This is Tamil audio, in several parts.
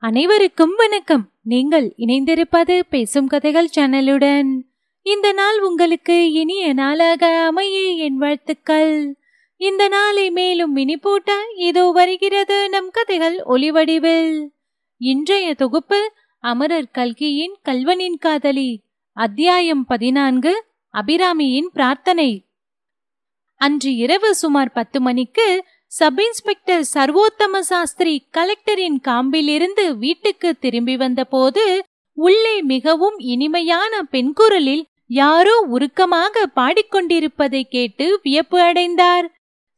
அனைவருக்கும் வணக்கம். நீங்கள் இணைந்திருப்பது பேசும் கதைகள் சேனலுடன். இந்த நாள் உங்களுக்கு இனிய நாளாக அமைய என் வாழ்த்துக்கள். இந்த நாளை மேலும் மினி போட்ட இதோ வருகிறது நம் கதைகள் ஒளிவடிவில் இன்றைய தொகுப்பு அமரர் கல்கியின் கல்வனின் காதலி. அத்தியாயம் பதினான்கு அபிராமியின் பிரார்த்தனை. அன்று இரவு சுமார் பத்து மணிக்கு சப் இன்ஸ்பெக்டர் சர்வோத்தம சாஸ்திரி கலெக்டரின் காம்பிலிருந்து வீட்டுக்கு திரும்பி வந்தபோது உள்ளே மிகவும் இனிமையான பெண்குரலில் யாரோ உருக்கமாக பாடிக்கொண்டிருப்பதை கேட்டு வியப்பு அடைந்தார்.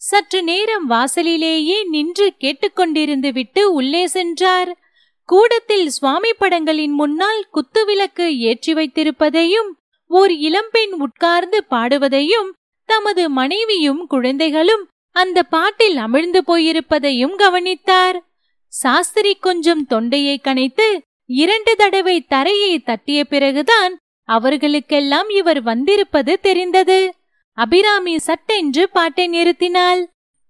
சற்று நேரம் வாசலிலேயே நின்று கேட்டுக்கொண்டிருந்து விட்டு உள்ளே சென்றார். கூடத்தில் சுவாமி படங்களின் முன்னால் குத்துவிளக்கு ஏற்றி வைத்திருப்பதையும் ஓர் இளம்பெண் உட்கார்ந்து பாடுவதையும் தமது மனைவியும் குழந்தைகளும் அந்த பாட்டில் அமிழ்ந்து போயிருப்பதையும் கவனித்தார். சாஸ்திரி கொஞ்சம் தொண்டையை கனைத்து இரண்டு தடவை தரையை தட்டிய பிறகுதான் அவர்களுக்கெல்லாம் இவர் வந்திருப்பது தெரிந்தது. அபிராமி சட்டென்று பாட்டை நிறுத்தினாள்.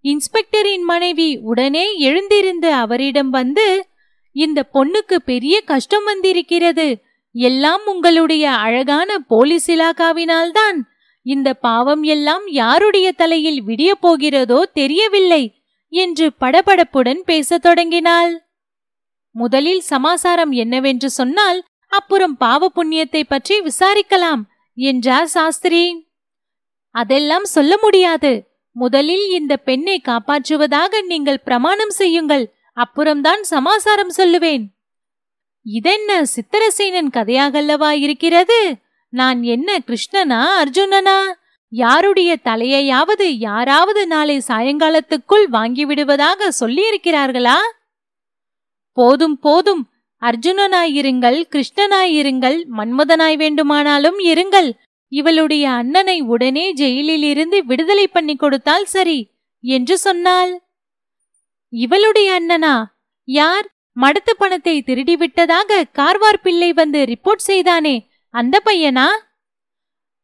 இன்ஸ்பெக்டரின் மனைவி உடனே எழுந்திருந்து அவரிடம் வந்து இந்த பொண்ணுக்கு பெரிய கஷ்டம் வந்திருக்கிறது. எல்லாம் உங்களுடைய அழகான போலீஸ் இலாகாவினால்தான் இந்த பாவம் எல்லாம் யாருடைய தலையில் விடியப் போகிறதோ தெரியவில்லை என்று படபடப்புடன் பேசத் தொடங்கினாள். முதலில் சமாசாரம் என்னவென்று சொன்னால் அப்புறம் பாவ புண்ணியத்தை பற்றி விசாரிக்கலாம் என்றார் சாஸ்திரி. அதெல்லாம் சொல்ல முடியாது. முதலில் இந்த பெண்ணை காப்பாற்றுவதாக நீங்கள் பிரமாணம் செய்யுங்கள் அப்புறம்தான் சமாசாரம் சொல்லுவேன். இதென்ன சித்தரசேனன் கதையாகல்லவா இருக்கிறது? நான் என்ன கிருஷ்ணனா அர்ஜுனனா? யாருடைய தலையையாவது யாராவது நாளை சாயங்காலத்துக்குள் வாங்கிவிடுவதாக சொல்லியிருக்கிறார்களா? போதும் போதும். அர்ஜுனனாயிருங்கள் கிருஷ்ணனாயிருங்கள் மன்மதனாய் வேண்டுமானாலும் இருங்கள். இவளுடைய அண்ணனை உடனே ஜெயிலில் இருந்து விடுதலை பண்ணி கொடுத்தால் சரி என்று சொன்னாள். இவளுடைய அண்ணனா? யார்? மடத்து பணத்தை திருடிவிட்டதாக கார்வார் பிள்ளை வந்து ரிப்போர்ட் செய்தானே அந்த பையனா?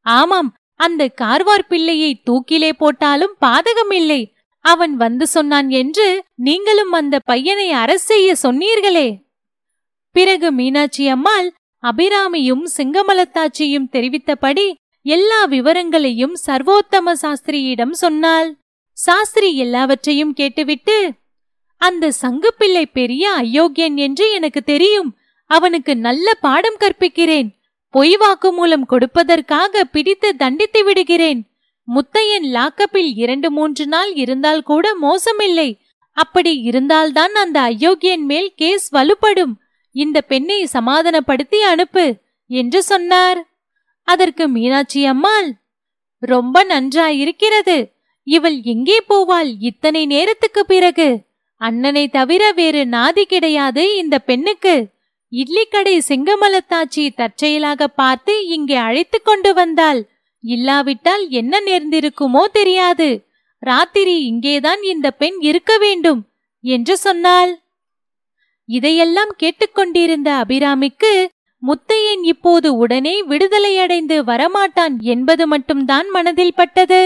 ஆமாம் அந்த கார்வார் பிள்ளையை தூக்கிலே போட்டாலும் பாதகமில்லை அவன் வந்து சொன்னான் என்று நீங்களும் அந்த பையனை அரசு செய்ய சொன்னீர்களே. பிறகு மீனாட்சி அம்மாள் அபிராமியும் சிங்கமலத்தாச்சியும் தெரிவித்தபடி எல்லா விவரங்களையும் சர்வோத்தம சாஸ்திரியிடம் சொன்னாள். சாஸ்திரி எல்லாவற்றையும் கேட்டுவிட்டு அந்த சங்குப்பிள்ளை பெரிய அயோக்கியன் என்று எனக்கு தெரியும். அவனுக்கு நல்ல பாடம் கற்பிக்கிறேன். பொய் வாக்குமூலம் கொடுப்பதற்காக பிடித்து தண்டித்து விடுகிறேன். முத்தையன் லாக்கப்பில் இரண்டு மூன்று நாள் இருந்தால் கூட மோசமில்லை. அப்படி இருந்தால்தான் அந்த அயோக்கியன் மேல் கேஸ் வலுப்படும். இந்த பெண்ணை சமாதானப்படுத்தி அனுப்பு என்று சொன்னார். அதற்கு மீனாட்சி அம்மாள் ரொம்ப நன்றாயிருக்கிறது. இவள் எங்கே போவாள் இத்தனை நேரத்துக்கு பிறகு? அண்ணனை தவிர வேறு நாதி கிடையாது இந்த பெண்ணுக்கு. இட்லிக்கடை செங்கமலத்தாச்சி தற்செயலாக பார்த்து இங்கே அழைத்து கொண்டு வந்தாள். இல்லாவிட்டால் என்ன நேர்ந்திருக்குமோ தெரியாது. ராத்திரி இங்கேதான் இந்த பெண் இருக்க வேண்டும் என்று சொன்னாள். இதையெல்லாம் கேட்டுக்கொண்டிருந்த அபிராமிக்கு முத்தையன் இப்போது உடனே விடுதலையடைந்து வரமாட்டான் என்பது மட்டும்தான் மனதில் பட்டது.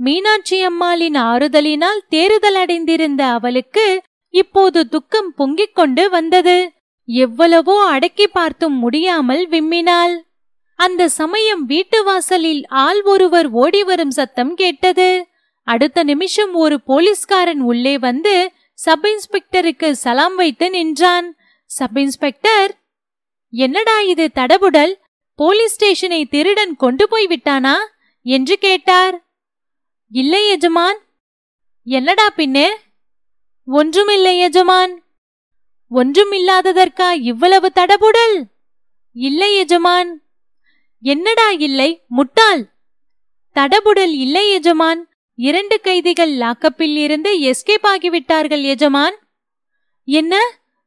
மீனாட்சி அம்மாளின் ஆறுதலினால் தேறுதல் அடைந்திருந்த அவளுக்கு இப்போது துக்கம் பொங்கிக் கொண்டு வந்தது. எவ்வளவோ அடக்கி பார்த்தும் முடியாமல் விம்மினாள். அந்த சமயம் வீட்டு வாசலில் ஆள் ஒருவர் ஓடி வரும் சத்தம் கேட்டது. அடுத்த நிமிஷம் ஒரு போலீஸ்காரன் உள்ளே வந்து சப் இன்ஸ்பெக்டருக்கு சலாம் வைத்து நின்றான். சப் இன்ஸ்பெக்டர் என்னடா இது தடபுடல்? போலீஸ் ஸ்டேஷனை திருடன் கொண்டு போய் விட்டானா? என்று கேட்டார். இல்லை எஜமான். என்னடா பின்னே? ஒன்றுமில்லை எஜமான். ஒன்றுமில்லாததற்கா இவ்வளவு தடபுடல்? இல்லை எஜமான். என்னடா இல்லை? முட்டாள். தடபுடல் இல்லை எஜமான். இரண்டு கைதிகள் லாக்கப்பில் இருந்து எஸ்கேப் ஆகிவிட்டார்கள் எஜமான். என்ன?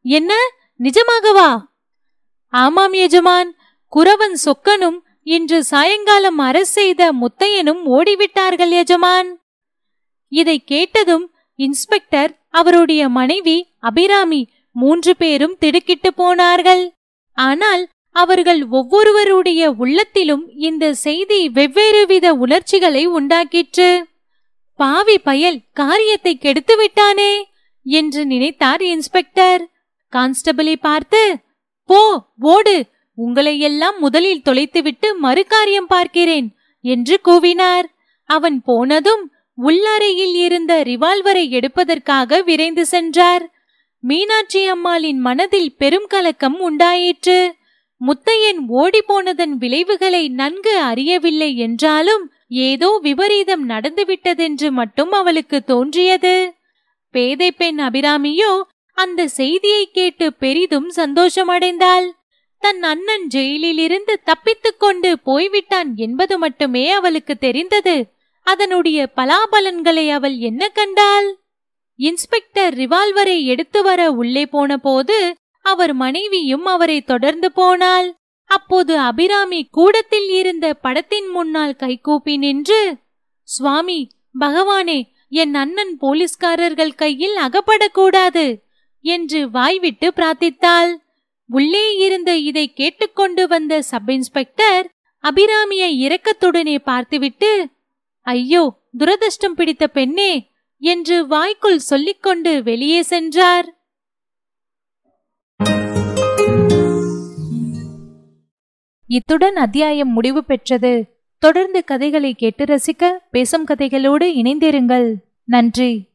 என்ன? நிஜமாகவா? ஆமாம் எஜமான். குரவன் சொக்கனும் இன்று சாயங்காலம் அரசு செய்த முத்தையனும் ஓடிவிட்டார்கள் எஜமான். இதை கேட்டதும் இன்ஸ்பெக்டர் அவருடைய மனைவி அபிராமி மூன்று பேரும் திடுக்கிட்டு போனார்கள். ஆனால் அவர்கள் ஒவ்வொருவருடைய உள்ளத்திலும் இந்த செய்தி வெவ்வேறு வித உணர்ச்சிகளை உண்டாக்கிற்று. பாவி பயல் காரியத்தை கெடுத்து விட்டானே? என்று நினைத்தார் இன்ஸ்பெக்டர். கான்ஸ்டபிளை பார்த்து போ ஓடு உங்களை எல்லாம் முதலில் தொலைத்துவிட்டு மறுகாரியம் பார்க்கிறேன் என்று கூவினார். அவன் போனதும் உள்ளறையில் இருந்த ரிவால்வரை எடுப்பதற்காக விரைந்து சென்றார். மீனாட்சி அம்மாளின் மனதில் பெரும் கலக்கம் உண்டாயிற்று. முத்தையன் ஓடிப்போனதன் விளைவுகளை நன்கு அறியவில்லை என்றாலும் ஏதோ விபரீதம் நடந்துவிட்டதென்று மட்டும் அவளுக்கு தோன்றியது. பேதை பெண் அபிராமியோ அந்த செய்தியை கேட்டு பெரிதும் சந்தோஷமடைந்தாள். தன் அண்ணன் ஜெயிலிலிருந்து தப்பித்துக் கொண்டு போய்விட்டான் என்பது மட்டுமே அவளுக்கு தெரிந்தது. அதனுடைய பலாபலன்களை அவள் என்ன கண்டாள்? இன்ஸ்பெக்டர் ரிவால்வரை எடுத்து வர உள்ளே போன போது அவர் மனைவியும் அவரை தொடர்ந்து போனாள். அப்போது அபிராமி கூடத்தில் இருந்த படத்தின் முன்னால் கைகூப்பி நின்று சுவாமி பகவானே என் அண்ணன் போலீஸ்காரர்கள் கையில் அகப்படக்கூடாது என்று வாய்விட்டு பிரார்த்தித்தாள். உள்ளே இருந்த இதை கேட்டுக்கொண்டு வந்த சப் இன்ஸ்பெக்டர் அபிராமியை இரக்கத்துடனே பார்த்துவிட்டு ஐயோ துரதிருஷ்டம் பிடித்த பெண்ணே என்று வாய்க்குள் சொல்லிக்கொண்டு வெளியே சென்றார். இத்துடன் அத்தியாயம் முடிவு பெற்றது. தொடர்ந்து கதைகளை கேட்டு ரசிக்க பேசும் கதைகளோடு இணைந்திருங்கள். நன்றி.